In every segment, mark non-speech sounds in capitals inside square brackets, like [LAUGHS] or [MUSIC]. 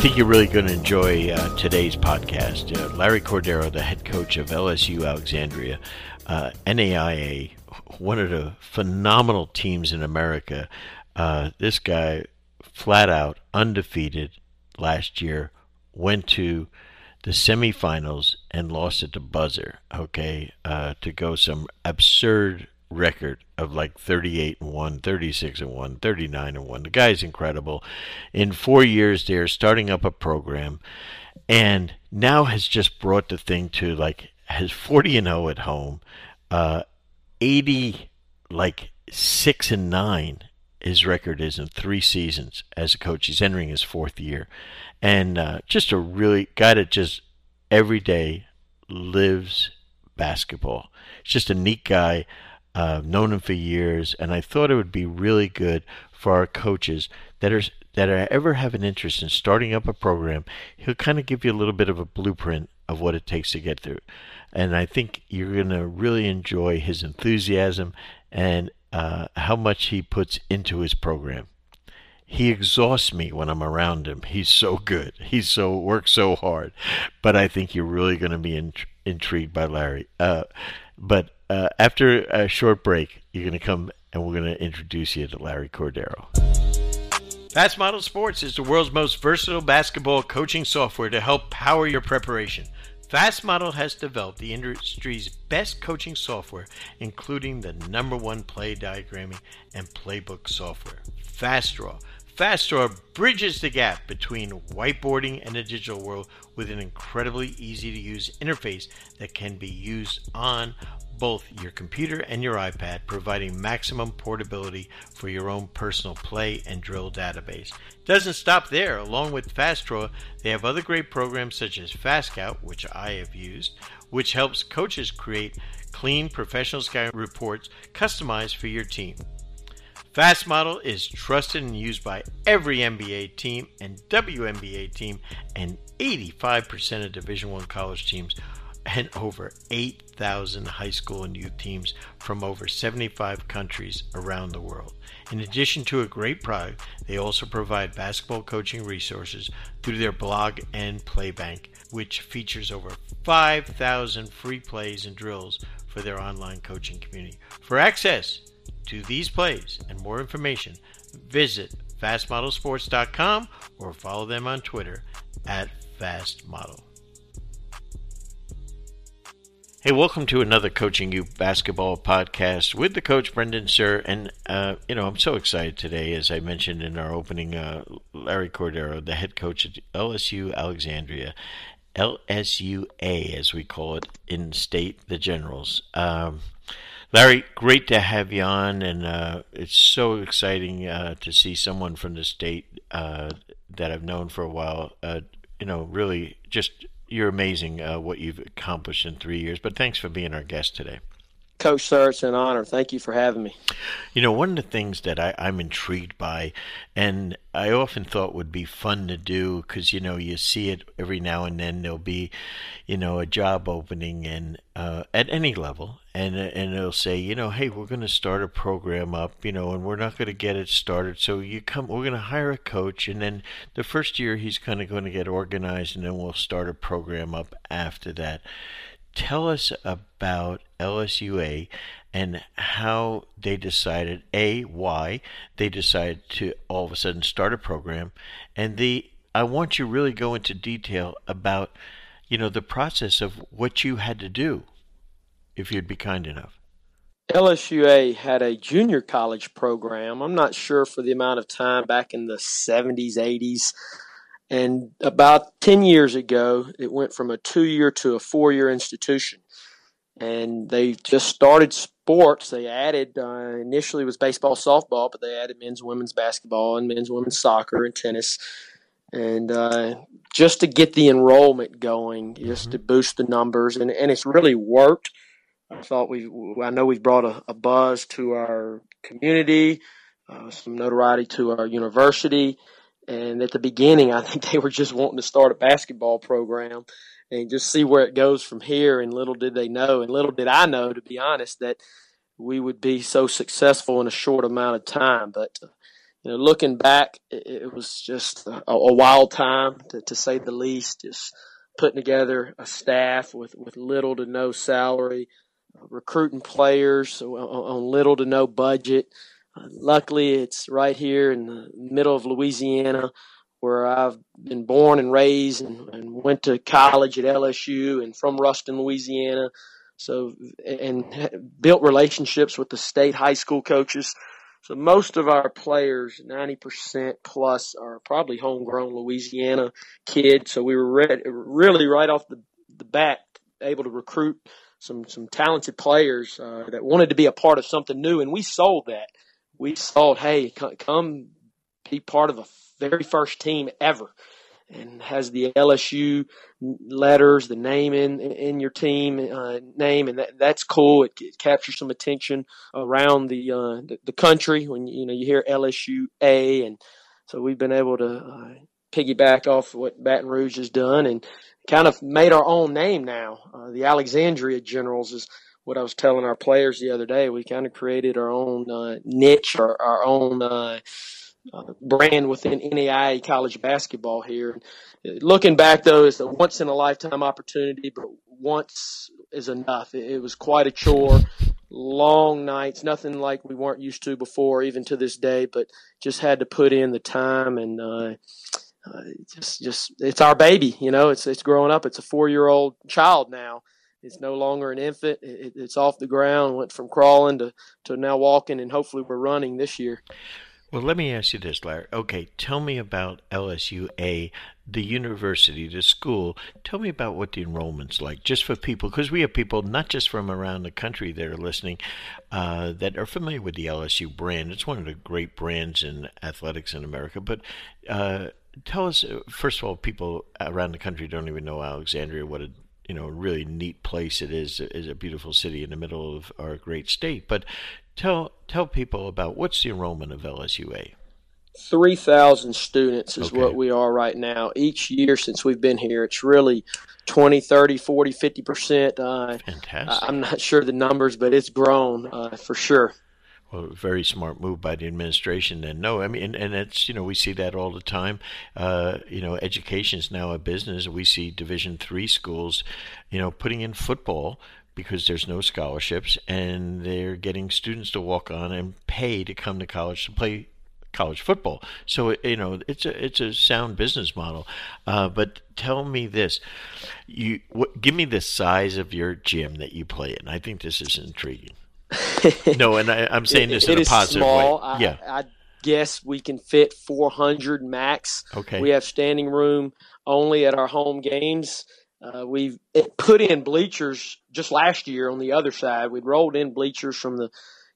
think you're really going to enjoy uh, today's podcast. Uh, Larry Cordaro, the head coach of LSU Alexandria, uh, NAIA, one of the phenomenal teams in America. Uh, this guy, flat out undefeated last year, went to the semifinals and lost at the buzzer. Okay, uh, to go some absurd record of like 38 and 1, 36 and 1, 39 and 1. The guy's incredible. In 4 years they're starting up a program and now has just brought the thing to like has 40 and 0 at home. Uh 80 like 6 and 9 his record is in 3 seasons as a coach. He's entering his fourth year. And uh, just a really guy that just every day lives basketball. He's just a neat guy. Uh, known him for years, and I thought it would be really good for our coaches that are that are ever have an interest in starting up a program. He'll kind of give you a little bit of a blueprint of what it takes to get through, and I think you're going to really enjoy his enthusiasm and uh, how much he puts into his program. He exhausts me when I'm around him. He's so good. He's so works so hard, but I think you're really going to be in, intrigued by Larry. Uh, but uh, after a short break, you're going to come and we're going to introduce you to Larry Cordaro. Fast Model Sports is the world's most versatile basketball coaching software to help power your preparation. Fast Model has developed the industry's best coaching software, including the number one play diagramming and playbook software, FastDraw. FastDraw bridges the gap between whiteboarding and the digital world with an incredibly easy to use interface that can be used on both your computer and your iPad, providing maximum portability for your own personal play and drill database. Doesn't stop there. Along with FastDraw, they have other great programs such as FastScout, which I have used, which helps coaches create clean professional scout reports customized for your team. Fast Model is trusted and used by every NBA team and WNBA team and 85% of Division 1 college teams and over 8,000 high school and youth teams from over 75 countries around the world. In addition to a great product, they also provide basketball coaching resources through their blog and playbank, which features over 5,000 free plays and drills for their online coaching community. For access to these plays and more information, visit fastmodelsports.com or follow them on Twitter at fastmodel. Hey, welcome to another Coaching U Basketball podcast with the coach Brendan Suhr. And, uh, you know, I'm so excited today, as I mentioned in our opening, uh, Larry Cordaro, the head coach at LSU Alexandria, LSUA, as we call it in state, the Generals. Um, Larry, great to have you on, and uh, it's so exciting uh, to see someone from the state uh, that I've known for a while. Uh, you know, really just you're amazing uh, what you've accomplished in three years. But thanks for being our guest today. Coach Suhr, it's an honor. Thank you for having me. You know, one of the things that I, I'm intrigued by, and I often thought would be fun to do, because you know you see it every now and then. There'll be, you know, a job opening, and uh, at any level, and and it'll say, you know, hey, we're going to start a program up, you know, and we're not going to get it started. So you come, we're going to hire a coach, and then the first year he's kind of going to get organized, and then we'll start a program up after that tell us about LSUA and how they decided a why they decided to all of a sudden start a program and the I want you really go into detail about you know the process of what you had to do if you'd be kind enough. LSUA had a junior college program. I'm not sure for the amount of time back in the 70s, 80s and about 10 years ago, it went from a two year to a four year institution. And they just started sports. They added, uh, initially was baseball, softball, but they added men's, women's basketball, and men's, women's soccer and tennis. And uh, just to get the enrollment going, just mm-hmm. to boost the numbers. And, and it's really worked. I thought we, I know we've brought a, a buzz to our community, uh, some notoriety to our university and at the beginning, I think they were just wanting to start a basketball program and just see where it goes from here. And little did they know, and little did I know, to be honest, that we would be so successful in a short amount of time. But you know, looking back, it, it was just a, a wild time to, to say the least. Just putting together a staff with, with little to no salary, recruiting players on, on, little to no budget. Luckily, it's right here in the middle of Louisiana where I've been born and raised and, and went to college at LSU and from Ruston, Louisiana. So, and built relationships with the state high school coaches. So most of our players, 90% plus, are probably homegrown Louisiana kids. So we were re- really right off the, the bat able to recruit some some talented players uh, that wanted to be a part of something new, and we sold that. We thought, hey, come be part of the very first team ever and has the LSU letters, the name in in your team uh, name, and that, that's cool. It, it, captures some attention around the, uh, the, the country when you know you hear LSU A, and so we've been able to uh, piggyback off what Baton Rouge has done and kind of made our own name now. Uh, the Alexandria Generals is what I was telling our players the other day. We kind of created our own uh, niche, our, our own uh, uh, brand within NAIA college basketball here. Looking back though, it's a once in a lifetime opportunity, but once is enough. It, it was quite a chore, long nights, nothing like we weren't used to before, even to this day. But just had to put in the time and. Uh, uh, just, just, it's our baby, you know. It's it's growing up. It's a four-year-old child now. It's no longer an infant. It, it's off the ground. Went from crawling to to now walking, and hopefully we're running this year. Well, let me ask you this, Larry. Okay, tell me about LSUA, the university, the school. Tell me about what the enrollment's like, just for people, because we have people not just from around the country that are listening uh, that are familiar with the LSU brand. It's one of the great brands in athletics in America. But uh, tell us, uh, first of all, people around the country don't even know Alexandria, what a you know, really neat place it is. It is a beautiful city in the middle of our great state. But Tell tell people about what's the enrollment of LSUA. 3,000 students is okay. what we are right now. Each year since we've been here, it's really 20, 30, 40, 50%. Uh, Fantastic. I'm not sure the numbers, but it's grown uh, for sure. Well, very smart move by the administration. Then no, I mean, and, and it's you know we see that all the time. Uh, you know, education is now a business. We see Division three schools, you know, putting in football because there's no scholarships and they're getting students to walk on and pay to come to college to play college football. So you know it's a it's a sound business model. Uh, but tell me this: you give me the size of your gym that you play in. I think this is intriguing. [LAUGHS] no, and I, am saying this it, in it a positive small. way. I, yeah, I guess we can fit 400 max. Okay, we have standing room only at our home games. Uh, we've put in bleachers just last year on the other side. We'd rolled in bleachers from the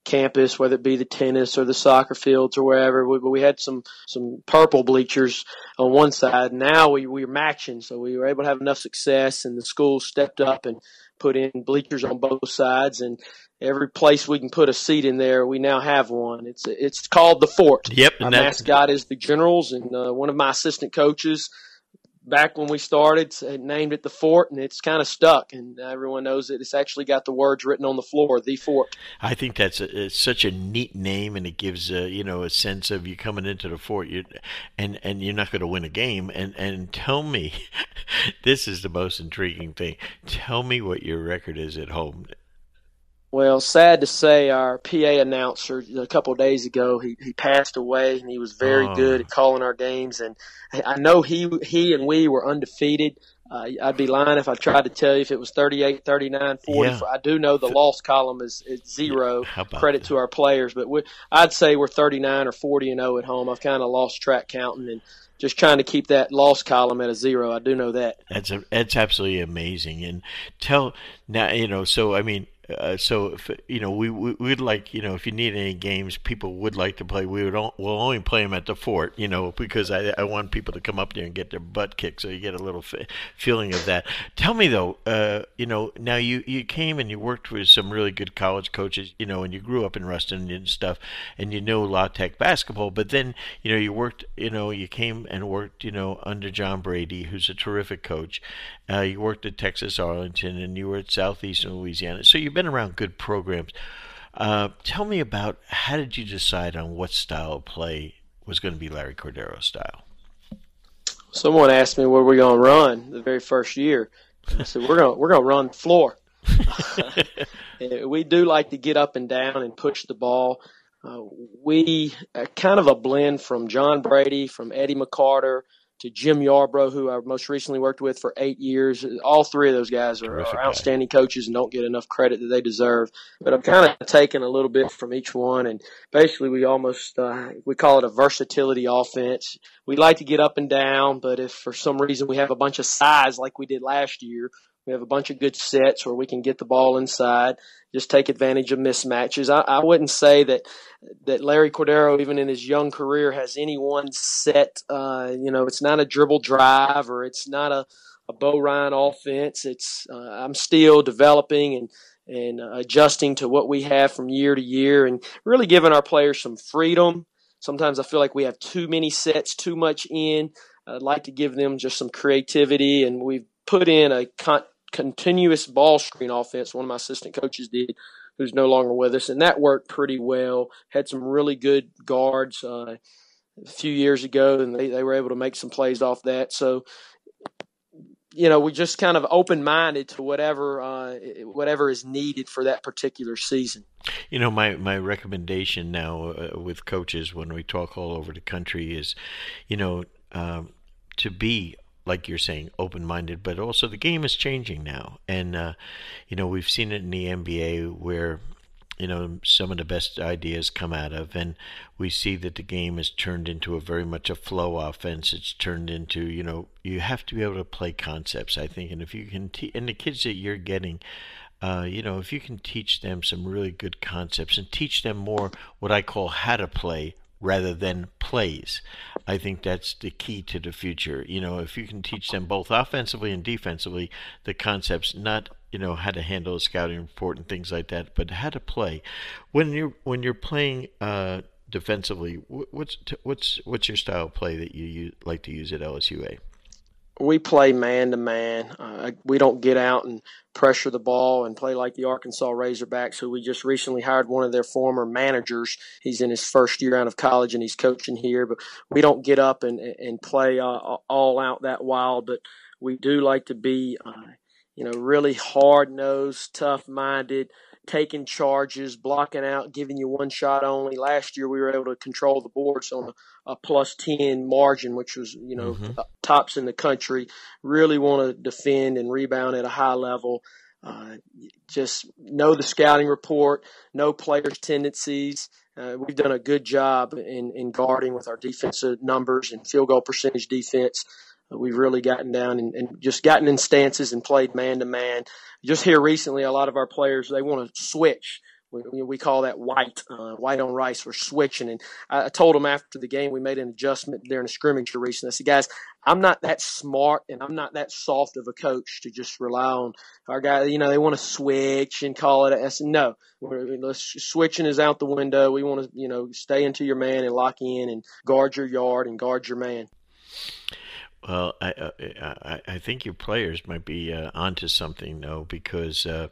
campus, whether it be the tennis or the soccer fields or wherever. We, we had some some purple bleachers on one side. Now we we were matching, so we were able to have enough success, and the school stepped up and put in bleachers on both sides. And every place we can put a seat in there, we now have one. It's it's called the Fort. Yep. Our mascot is the Generals, and uh, one of my assistant coaches back when we started, named it the fort, and it's kind of stuck, and everyone knows it. It's actually got the words written on the floor, the fort. I think that's a, such a neat name, and it gives a, you know a sense of you coming into the fort, you and and you're not going to win a game. And and tell me, [LAUGHS] this is the most intriguing thing. Tell me what your record is at home. Well, sad to say, our PA announcer a couple of days ago he, he passed away, and he was very oh. good at calling our games. And I know he he and we were undefeated. Uh, I'd be lying if I tried to tell you if it was 38, 39, 40. Yeah. I do know the loss column is, is zero. Credit that? to our players, but we, I'd say we're 39 or 40 and 0 at home. I've kind of lost track counting and just trying to keep that loss column at a zero. I do know that. That's a, that's absolutely amazing. And tell now, you know, so I mean, uh, so if you know we, we would like you know if you need any games people would like to play. We would all, we'll only play them at the fort you know because I, I want people to come up there and get their butt kicked so you get a little f- feeling of that. Tell me though uh, you know now you you came and you worked with some really good college coaches you know and you grew up in Ruston and stuff and you know La Tech basketball but then you know you worked you know you came and worked you know under John Brady who's a terrific coach. Uh, you worked at Texas Arlington and you were at Southeastern Louisiana. So you you've been around good programs. Uh, tell me about how did you decide on what style of play was going to be Larry Cordaro's style? Someone asked me where we're going to run the very first year. I said we're going we're going to run floor. [LAUGHS] we do like to get up and down and push the ball. Uh, we uh, kind of a blend from John Brady, from Eddie McCarter, to Jim Yarbrough, who I most recently worked with for eight years. All three of those guys are, are outstanding coaches and don't get enough credit that they deserve. But I'm kind of taking a little bit from each one, and basically we almost uh, we call it a versatility offense. We like to get up and down, but if for some reason we have a bunch of size like we did last year, we have a bunch of good sets where we can get the ball inside, just take advantage of mismatches. I, I wouldn't say that that Larry Cordaro, even in his young career, has any one set. Uh, you know, it's not a dribble drive or it's not a, a Bo Ryan offense. It's uh, I'm still developing and and uh, adjusting to what we have from year to year, and really giving our players some freedom. Sometimes I feel like we have too many sets, too much in. I'd like to give them just some creativity, and we've put in a con- continuous ball screen offense. One of my assistant coaches did, who's no longer with us, and that worked pretty well. Had some really good guards uh, a few years ago, and they, they were able to make some plays off that. So, you know, we just kind of open minded to whatever uh, whatever is needed for that particular season. You know, my my recommendation now uh, with coaches when we talk all over the country is, you know. Um, to be like you're saying, open minded, but also the game is changing now. And, uh, you know, we've seen it in the NBA where, you know, some of the best ideas come out of, and we see that the game has turned into a very much a flow offense. It's turned into, you know, you have to be able to play concepts, I think. And if you can, te- and the kids that you're getting, uh, you know, if you can teach them some really good concepts and teach them more what I call how to play rather than plays. I think that's the key to the future. You know, if you can teach them both offensively and defensively the concepts, not you know how to handle a scouting report and things like that, but how to play. When you're when you're playing uh, defensively, what's what's what's your style of play that you use, like to use at LSUA? We play man to man. We don't get out and pressure the ball and play like the Arkansas Razorbacks, who we just recently hired one of their former managers. He's in his first year out of college and he's coaching here, but we don't get up and and play uh, all out that wild. But we do like to be, uh, you know, really hard nosed, tough minded taking charges, blocking out, giving you one shot only. Last year we were able to control the boards on a, a plus 10 margin, which was, you know, mm-hmm. tops in the country. Really want to defend and rebound at a high level. Uh, just know the scouting report, know players' tendencies. Uh, we've done a good job in, in guarding with our defensive numbers and field goal percentage defense. We've really gotten down and, and, just gotten in stances and played man to man. Just here recently, a lot of our players they want to switch. We, we call that white, uh, white on rice. We're switching, and I, I told them after the game we made an adjustment during a scrimmage recently. I said, guys, I'm not that smart and I'm not that soft of a coach to just rely on our guys. You know, they want to switch and call it. I said, no, switching is out the window. We want to, you know, stay into your man and lock in and guard your yard and guard your man. Well, I, uh, I I think your players might be uh, onto something though, because uh,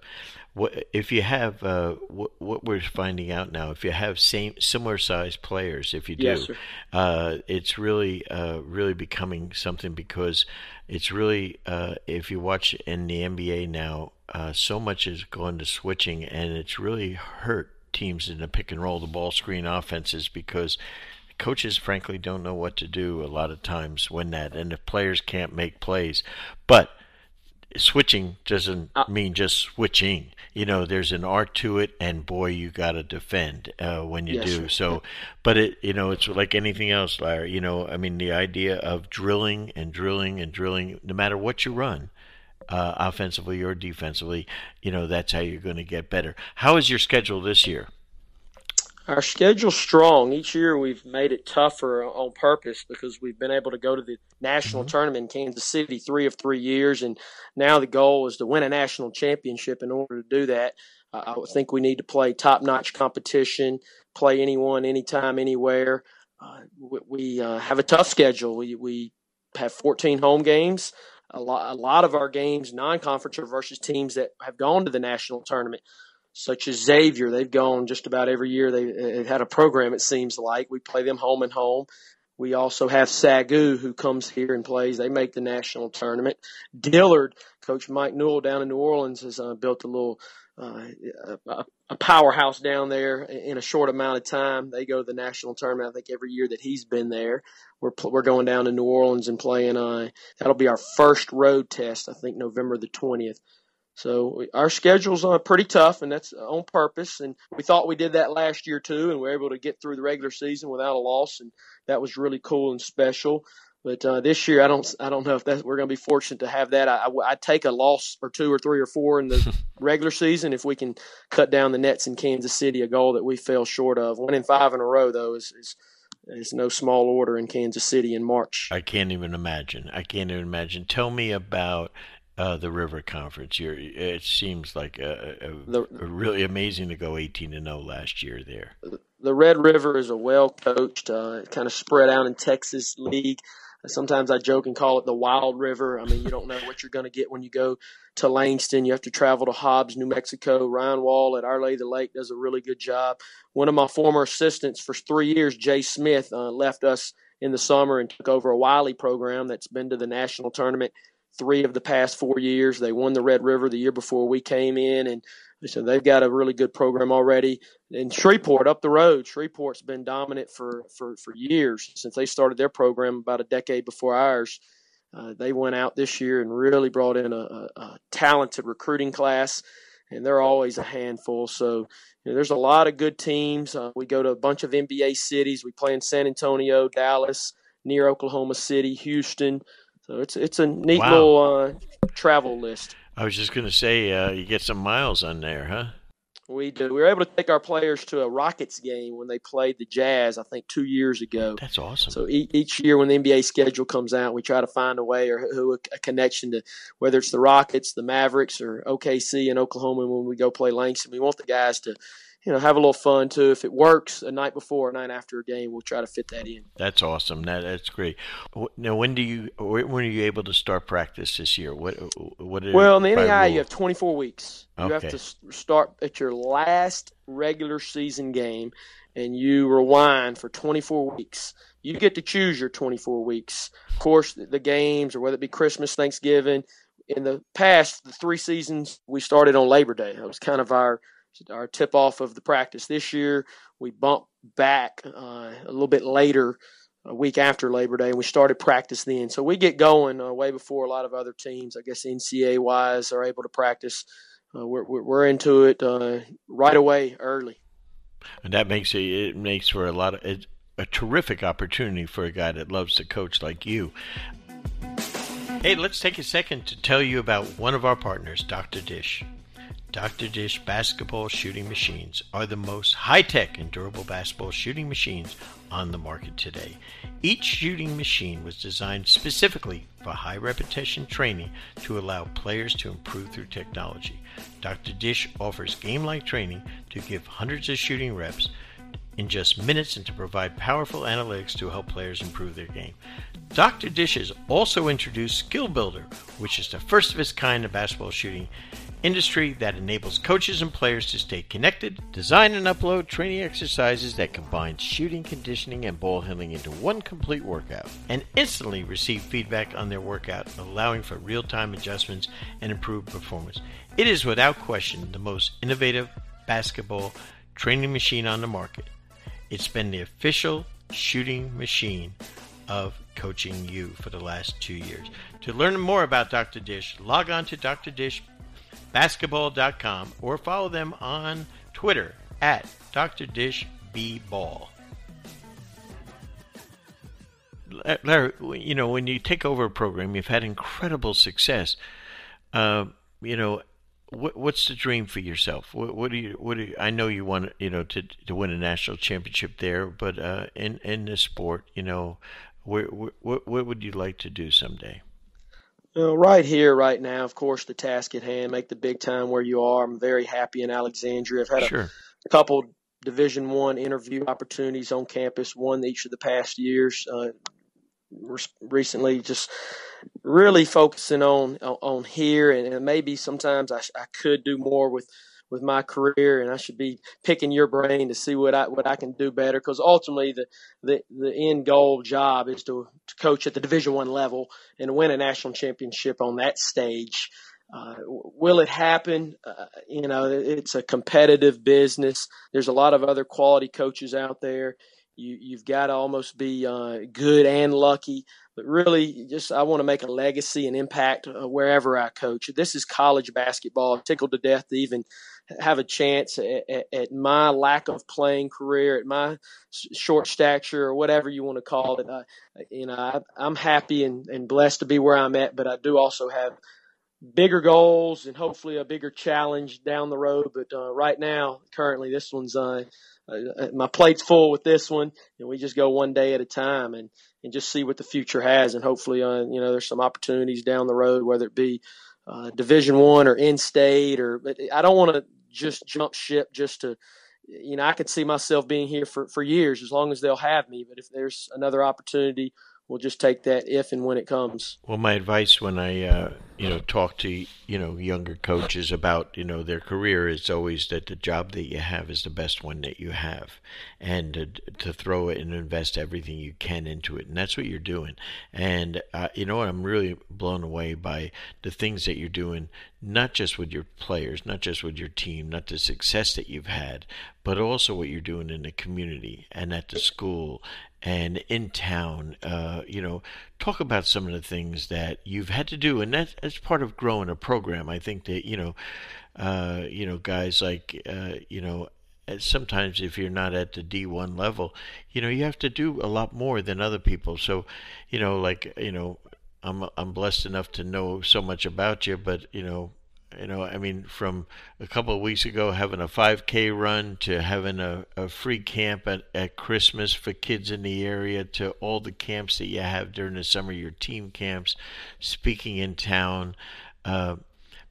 what if you have uh, what, what we're finding out now? If you have same similar sized players, if you do, yes, uh, it's really uh, really becoming something because it's really if you watch in the NBA now, so much is going to switching, and it's really hurt teams in the pick and roll, the ball screen offenses because coaches frankly don't know what to do a lot of times when that and if players can't make plays. But switching doesn't uh, mean just switching. You know there's an art to it and boy you got to defend uh, when you yes, do. so but it you know it's like anything else Larry. You know I mean the idea of drilling and drilling and drilling no matter what you run uh, offensively or defensively you know that's how you're going to get better. How is your schedule this year our schedule's strong. Each year we've made it tougher on purpose because we've been able to go to the national mm-hmm. tournament in Kansas City three of three years, and now the goal is to win a national championship. In order to do that, uh, I think we need to play top-notch competition, play anyone, anytime, anywhere. Uh, we, we uh, have a tough schedule. We we have 14 home games. A lot, a lot of our games non-conference are versus teams that have gone to the national tournament. Such as Xavier. They've gone just about every year. They've had a program, it seems like. We play them home and home. We also have SAGU, who comes here and plays. They make the national tournament. Dillard, Coach Mike Newell down in New Orleans, has uh, built a little uh, a, a powerhouse down there in a short amount of time. They go to the national tournament. I think every year that he's been there, we're we're going down to New Orleans and playing. Uh, that'll be our first road test. I think November the twentieth. So our schedule's uh, pretty tough, and that's on purpose. And we thought we did that last year too, and we were able to get through the regular season without a loss, and that was really cool and special. But uh, this year, I don't, I don't know if that we're going to be fortunate to have that. I, I, would take a loss or two or three or four in the [LAUGHS] regular season if we can cut down the nets in Kansas City, a goal that we fell short of. Winning five in a row, though, is, is is no small order in Kansas City in March. I can't even imagine. I can't even imagine. Tell me about uh, the River Conference. You're, it seems like a, a, the, a really amazing to go 18 and 0 last year there. The Red River is a well coached, uh, kind of spread out in Texas league. Sometimes I joke and call it the Wild River. I mean, you don't know what you're going to get when you go to Langston. You have to travel to Hobbs, New Mexico. Ryan Wall at Our Lady the Lake does a really good job. One of my former assistants for three years, Jay Smith, uh, left us in the summer and took over a Wiley program that's been to the national tournament three of the past four years. They won the Red River the year before we came in, and so they've got a really good program already. And Shreveport up the road, Shreveport's been dominant for for for years since they started their program about a decade before ours. Uh, they went out this year and really brought in a, a, a talented recruiting class, and they're always a handful. So you know, there's a lot of good teams. Uh, we go to a bunch of NBA cities. We play in San Antonio, Dallas, near Oklahoma City, Houston. So it's it's a neat wow. little uh, travel list. I was just going to say, uh, you get some miles on there, huh? We do. We were able to take our players to a Rockets game when they played the Jazz, I think, two years ago. That's awesome. So each year when the NBA schedule comes out, we try to find a way or who a connection to whether it's the Rockets, the Mavericks, or OKC in Oklahoma when we go play Langston. We want the guys to you know, have a little fun too. If it works a night before, a night after a game, we'll try to fit that in. That's awesome. That that's great. Now, when do you when are you able to start practice this year? What what? Well, in the NAIA, you have 24 weeks. You have to start at your last regular season game, and you rewind for 24 weeks. You get to choose your 24 weeks. Of course, the games, or whether it be Christmas, Thanksgiving. In the past, the three seasons we started on Labor Day. That was kind of our our tip off of the practice this year. We bumped back uh, a little bit later, a week after Labor Day, and we started practice then. So we get going uh, way before a lot of other teams. I guess NCAA wise are able to practice. Uh, we're, we're into it uh, right away, early. And that makes it, it makes for a lot of it, a terrific opportunity for a guy that loves to coach like you. Hey, let's take a second to tell you about one of our partners, Dr. Dish. Dr. Dish basketball shooting machines are the most high tech and durable basketball shooting machines on the market today. Each shooting machine was designed specifically for high repetition training to allow players to improve through technology. Dr. Dish offers game like training to give hundreds of shooting reps in just minutes and to provide powerful analytics to help players improve their game. Dr. Dish has also introduced Skill Builder, which is the first of its kind in basketball shooting industry that enables coaches and players to stay connected, design and upload training exercises that combine shooting, conditioning, and ball handling into one complete workout, and instantly receive feedback on their workout, allowing for real time adjustments and improved performance. It is without question the most innovative basketball training machine on the market. It's been the official shooting machine of Coaching U for the last two years. To learn more about Dr. Dish, log on to Dr. Basketball.com or follow them on Twitter at Dr. Dish B Ball. Larry, you know, when you take over a program, you've had incredible success. Uh, you know, what, what's the dream for yourself? What, what do you? What do you, I know you want, you know, to to win a national championship there, but uh, in in the sport, you know, what what what would you like to do someday? Know, right here, right now, of course, the task at hand, make the big time where you are. I'm very happy in Alexandria. I've had sure. a, couple Division One interview opportunities on campus, one each of the past years. Uh, recently, just really focusing on on, here, and, and maybe sometimes I, I could do more with with my career, and I should be picking your brain to see what I what I can do better. Because ultimately, the, the the end goal job is to, to coach at the Division One level and win a national championship on that stage. Uh, will it happen? Uh, you know, it's a competitive business. There's a lot of other quality coaches out there. You, you've got to almost be uh, good and lucky, but really, just I want to make a legacy and impact uh, wherever I coach. This is college basketball. I'm tickled to death to even have a chance at, at, at my lack of playing career, at my short stature, or whatever you want to call it. I, you know, I, I'm happy and, and blessed to be where I'm at, but I do also have bigger goals and hopefully a bigger challenge down the road. But uh, right now, currently, this one's uh, uh, my plate's full with this one, and we just go one day at a time and and just see what the future has. And hopefully, uh, you know, there's some opportunities down the road, whether it be uh, Division One or in state, or I don't want to just jump ship just to. You know, I could see myself being here for, for years as long as they'll have me. But if there's another opportunity we'll just take that if and when it comes. Well, my advice when I, uh, you know, talk to you know younger coaches about you know their career is always that the job that you have is the best one that you have, and to, to throw it and invest everything you can into it, and that's what you're doing. And uh, you know what, I'm really blown away by the things that you're doing, not just with your players, not just with your team, not the success that you've had, but also what you're doing in the community and at the school and in town. Uh, you know, talk about some of the things that you've had to do, and that's, that's part of growing a program. I think that you know, uh, you know, guys like uh, you know. Sometimes, if you're not at the D1 level, you know you have to do a lot more than other people. So, you know, like you know, I'm I'm blessed enough to know so much about you, but you know, you know, I mean, from a couple of weeks ago, having a 5K run to having a, a free camp at, at Christmas for kids in the area to all the camps that you have during the summer, your team camps, speaking in town. Uh,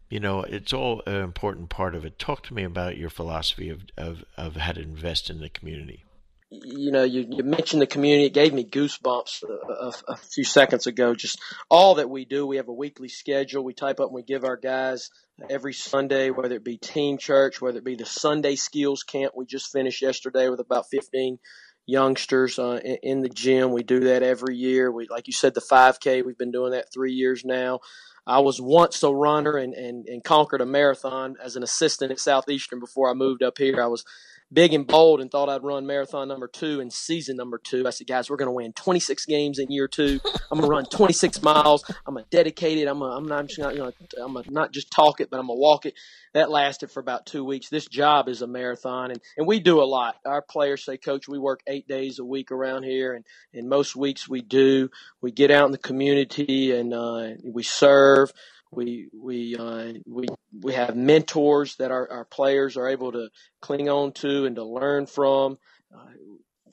you know, it's all an important part of it. Talk to me about your philosophy of, of, of how to invest in the community you know, you, you mentioned the community. It gave me goosebumps a, a, a, few seconds ago. Just all that we do. We have a weekly schedule. We type up and we give our guys every Sunday, whether it be team church, whether it be the Sunday skills camp we just finished yesterday with about 15 youngsters uh, in, in the gym. We do that every year. We, like you said, the 5K. We've been doing that three years now. I was once a runner and, and, and conquered a marathon as an assistant at Southeastern before I moved up here. I was big and bold and thought I'd run marathon number two in season number two. I said, guys, we're going to win 26 games in year two. I'm going to run 26 miles. I'm a dedicated. I'm a, I'm not just not, you know, I'm a, not just talk it, but I'm gonna walk it. That lasted for about two weeks. This job is a marathon, and and we do a lot. Our players say, Coach, we work eight days a week around here, and and most weeks we do. We get out in the community and uh, we serve. We we uh, we we have mentors that our, our players are able to cling on to and to learn from. Uh,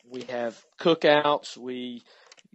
we have cookouts. We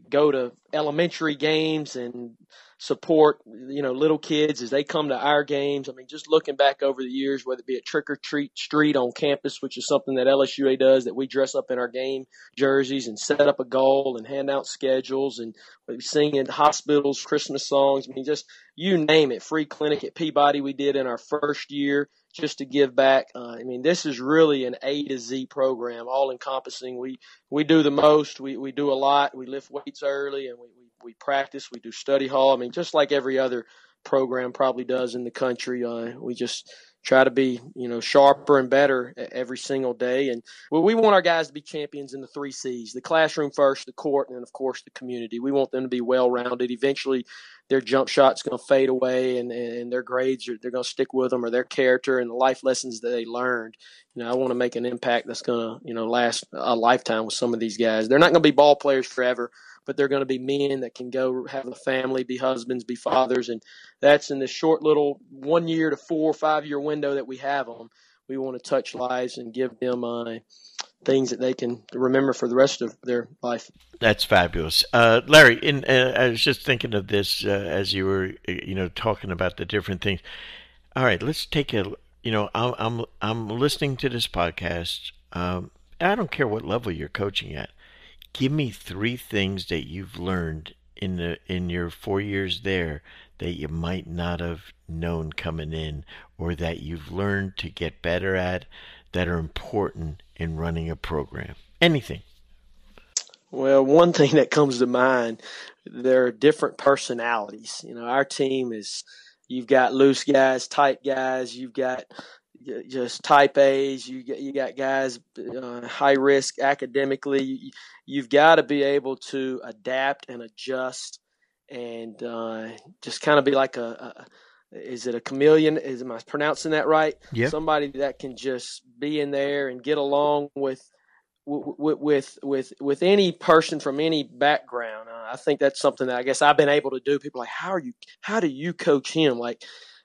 go to elementary games and support you know little kids as they come to our games. I mean, just looking back over the years, whether it be a trick or treat street on campus, which is something that LSUA does, that we dress up in our game jerseys and set up a goal and hand out schedules, and we sing in hospitals Christmas songs. I mean, just you name it. Free clinic at Peabody we did in our first year just to give back. Uh, I mean, this is really an A to Z program, all encompassing. We we do the most. We we do a lot. We lift weights early, and we, we we practice, we do study hall. I mean, just like every other program probably does in the country. Uh, we just try to be, you know, sharper and better every single day. And well, we want our guys to be champions in the three C's: the classroom first, the court, and of course the community. We want them to be well rounded. Eventually, their jump shot's going to fade away, and, and their grades are they're going to stick with them, or their character and the life lessons that they learned. You know, I want to make an impact that's going to, you know, last a lifetime with some of these guys. They're not going to be ball players forever but they're going to be men that can go have a family, be husbands, be fathers, and that's in this short little one year to four or five year window that we have them. We want to touch lives and give them uh, things that they can remember for the rest of their life. That's fabulous, uh, Larry. In, uh, I was just thinking of this uh, as you were, uh, you know, talking about the different things. All right, let's take a. You know, I'm I'm, I'm listening to this podcast. Um, I don't care what level you're coaching at give me three things that you've learned in the in your four years there that you might not have known coming in or that you've learned to get better at that are important in running a program? Anything. Well, one [LAUGHS] thing that comes to mind, there are different personalities. You know, our team is you've got loose guys, tight guys, you've got just type A's. You get you got guys uh, high risk academically. You, you've got to be able to adapt and adjust, and uh, just kind of be like a, is it a chameleon? Is am I pronouncing that right? Yeah. Somebody that can just be in there and get along with with with with with any person from any background. Uh, I think that's something that I guess I've been able to do. People like, how are you? How do you coach him? Like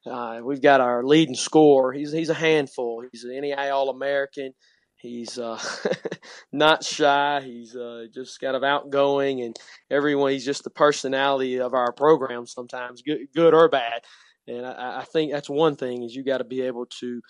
uh, we've got our leading scorer. He's he's a handful. He's an NAIA All American. He's uh, [LAUGHS] not shy. He's uh, just kind of outgoing, and everyone. He's just the personality of our program. Sometimes good, good or bad. And I, I think that's one thing is you got to be able to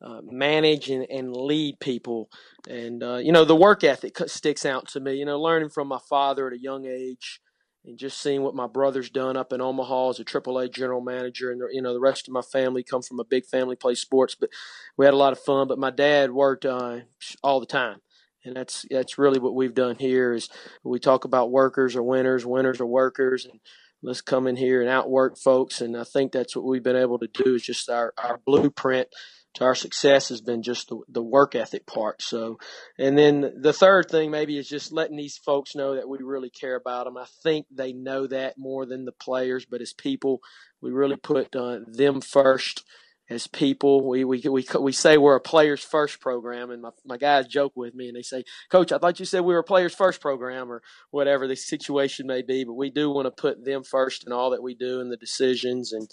uh, manage and, and lead people. And uh, you know the work ethic sticks out to me. You know, learning from my father at a young age and just seeing what my brother's done up in Omaha as a AAA general manager, and you know the rest of my family come from a big family, play sports, but we had a lot of fun. But my dad worked uh, all the time, and that's that's really what we've done here. Is we talk about workers are winners, winners are workers, and let's come in here and outwork folks. And I think that's what we've been able to do is just our our blueprint to our success has been just the, the work ethic part. So, and then the third thing maybe is just letting these folks know that we really care about them. I think they know that more than the players, but as people, we really put uh, them first as people. We, we, we, we say we're a players first program and my, my guys joke with me and they say, coach, I thought you said we were a players first program or whatever the situation may be, but we do want to put them first in all that we do and the decisions and,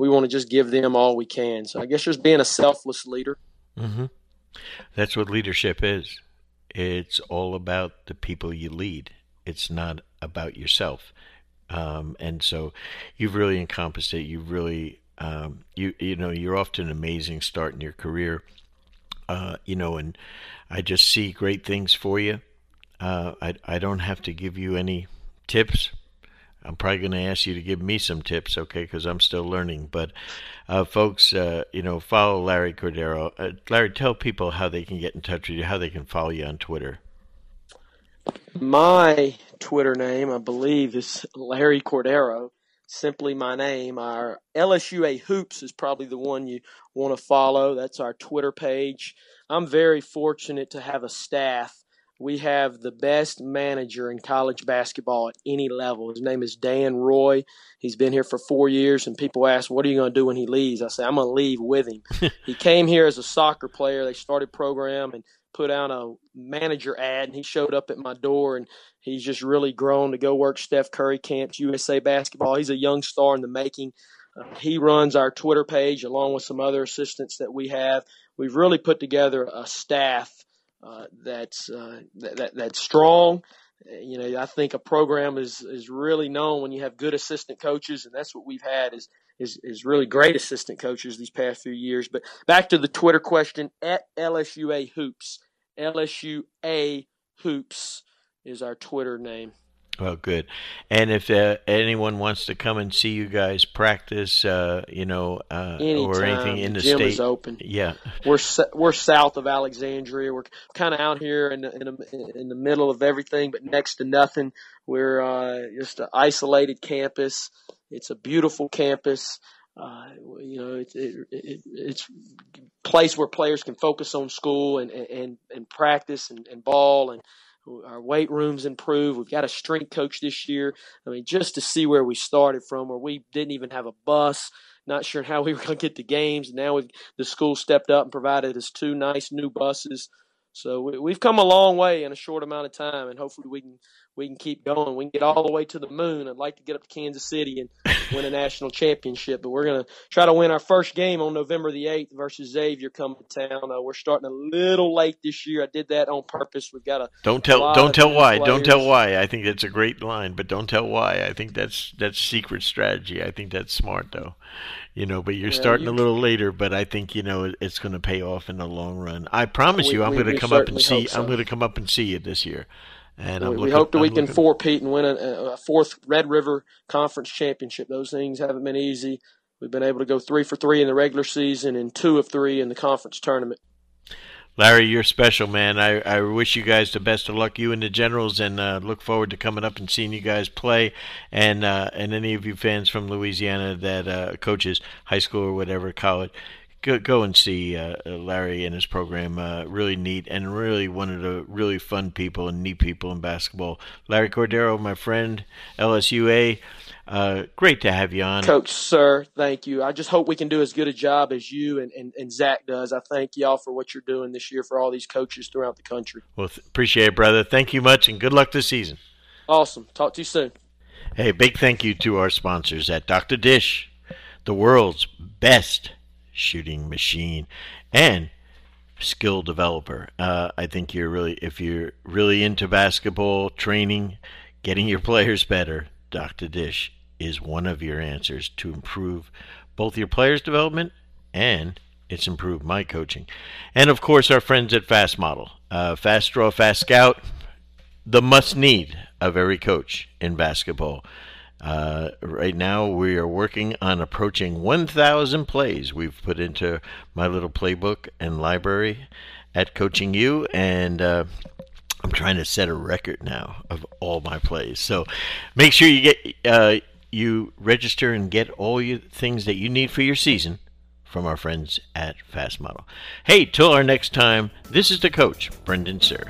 we want to just give them all we can. So I guess just being a selfless leader. Mm-hmm. That's what leadership is. It's all about the people you lead. It's not about yourself. Um, and so you've really encompassed it. You've really, um, you you know, you're off to an amazing start in your career. Uh, you know, and I just see great things for you. Uh, I I don't have to give you any tips I'm probably going to ask you to give me some tips, okay? Because I'm still learning. But, uh, folks, uh, you know, follow Larry Cordaro. Uh, Larry, tell people how they can get in touch with you, how they can follow you on Twitter. My Twitter name, I believe, is Larry Cordaro. Simply my name. Our LSUA Hoops is probably the one you want to follow. That's our Twitter page. I'm very fortunate to have a staff we have the best manager in college basketball at any level. His name is Dan Roy. He's been here for four years, and people ask, What are you going to do when he leaves? I say, I'm going to leave with him. [LAUGHS] he came here as a soccer player. They started program and put out a manager ad, and he showed up at my door, and he's just really grown to go work Steph Curry camps, USA basketball. He's a young star in the making. Uh, he runs our Twitter page along with some other assistants that we have. We've really put together a staff uh, that's uh, that, that, that's strong. You know, I think a program is is really known when you have good assistant coaches, and that's what we've had is is really great assistant coaches these past few years. But back to the Twitter question at LSUA Hoops, LSUA Hoops is our Twitter name. Well, good. And if uh, anyone wants to come and see you guys practice, uh, you know, uh, or anything in the, the gym state, is open. Yeah, we're we're south of Alexandria. We're kind of out here in the, in, the, in the middle of everything, but next to nothing. We're uh, just an isolated campus. It's a beautiful campus. Uh, you know, it's it, it, it's a place where players can focus on school and and and practice and, and ball and our weight rooms improved. We've got a strength coach this year. I mean, just to see where we started from, where we didn't even have a bus, not sure how [LAUGHS] we were going to get to games. Now we've the school stepped up and provided us two nice new buses. So we, have come a long way in a short amount of time, and hopefully we can we can keep going. We can get all the way to the moon. I'd like to get up to Kansas City and [LAUGHS] win a national championship, but we're going to try to win our first game on November the 8th versus Xavier coming to town. Uh, we're starting a little late this year. I did that on purpose. We've got a don't tell don't tell why players. don't tell why. I think that's a great line, but don't tell why. I think that's that's secret strategy. I think that's smart though you know but you're yeah, starting you, a little later but i think you know it's going to pay off in the long run i promise we, you i'm going to come up and see so. i'm going to come up and see you this year And we, looking, hope that I'm we can looking... four-peat and win a, a fourth Red River Conference championship. Those things haven't been easy. We've been able to go three for three in the regular season and two of three in the conference tournament. Larry, you're special, man. I, I wish you guys the best of luck, you and the Generals, and uh, look forward to coming up and seeing you guys play. And uh, and any of you fans from Louisiana that uh, coaches high school or whatever college, go go and see uh, Larry and his program. Uh, really neat and really one of the really fun people and neat people in basketball. Larry Cordaro, my friend, LSUA. Uh, great to have you on. Coach, Suhr, thank you. I just hope we can do as good a job as you and, and, and Zach does. I thank y'all for what you're doing this year for all these coaches throughout the country. Well, th- appreciate it, brother. Thank you much, and good luck this season. Awesome. Talk to you soon. Hey, big thank you to our sponsors at Dr. Dish, the world's best shooting machine, and skill developer. Uh, I think you're really, if you're really into basketball training, getting your players better, Dr. Dish is one of your answers to improve both your players' development and it's improved my coaching. And of course, our friends at Fast Model. Uh, fast Draw, Fast Scout, the must need of every coach in basketball. Uh, right now, we are working on approaching 1,000 plays we've put into my little playbook and library at Coaching U, and uh, I'm trying to set a record now of all my plays. So make sure you get uh, you register and get all your things that you need for your season from our friends at Fast Model. Hey, till our next time, this is the coach, Brendan Suhr.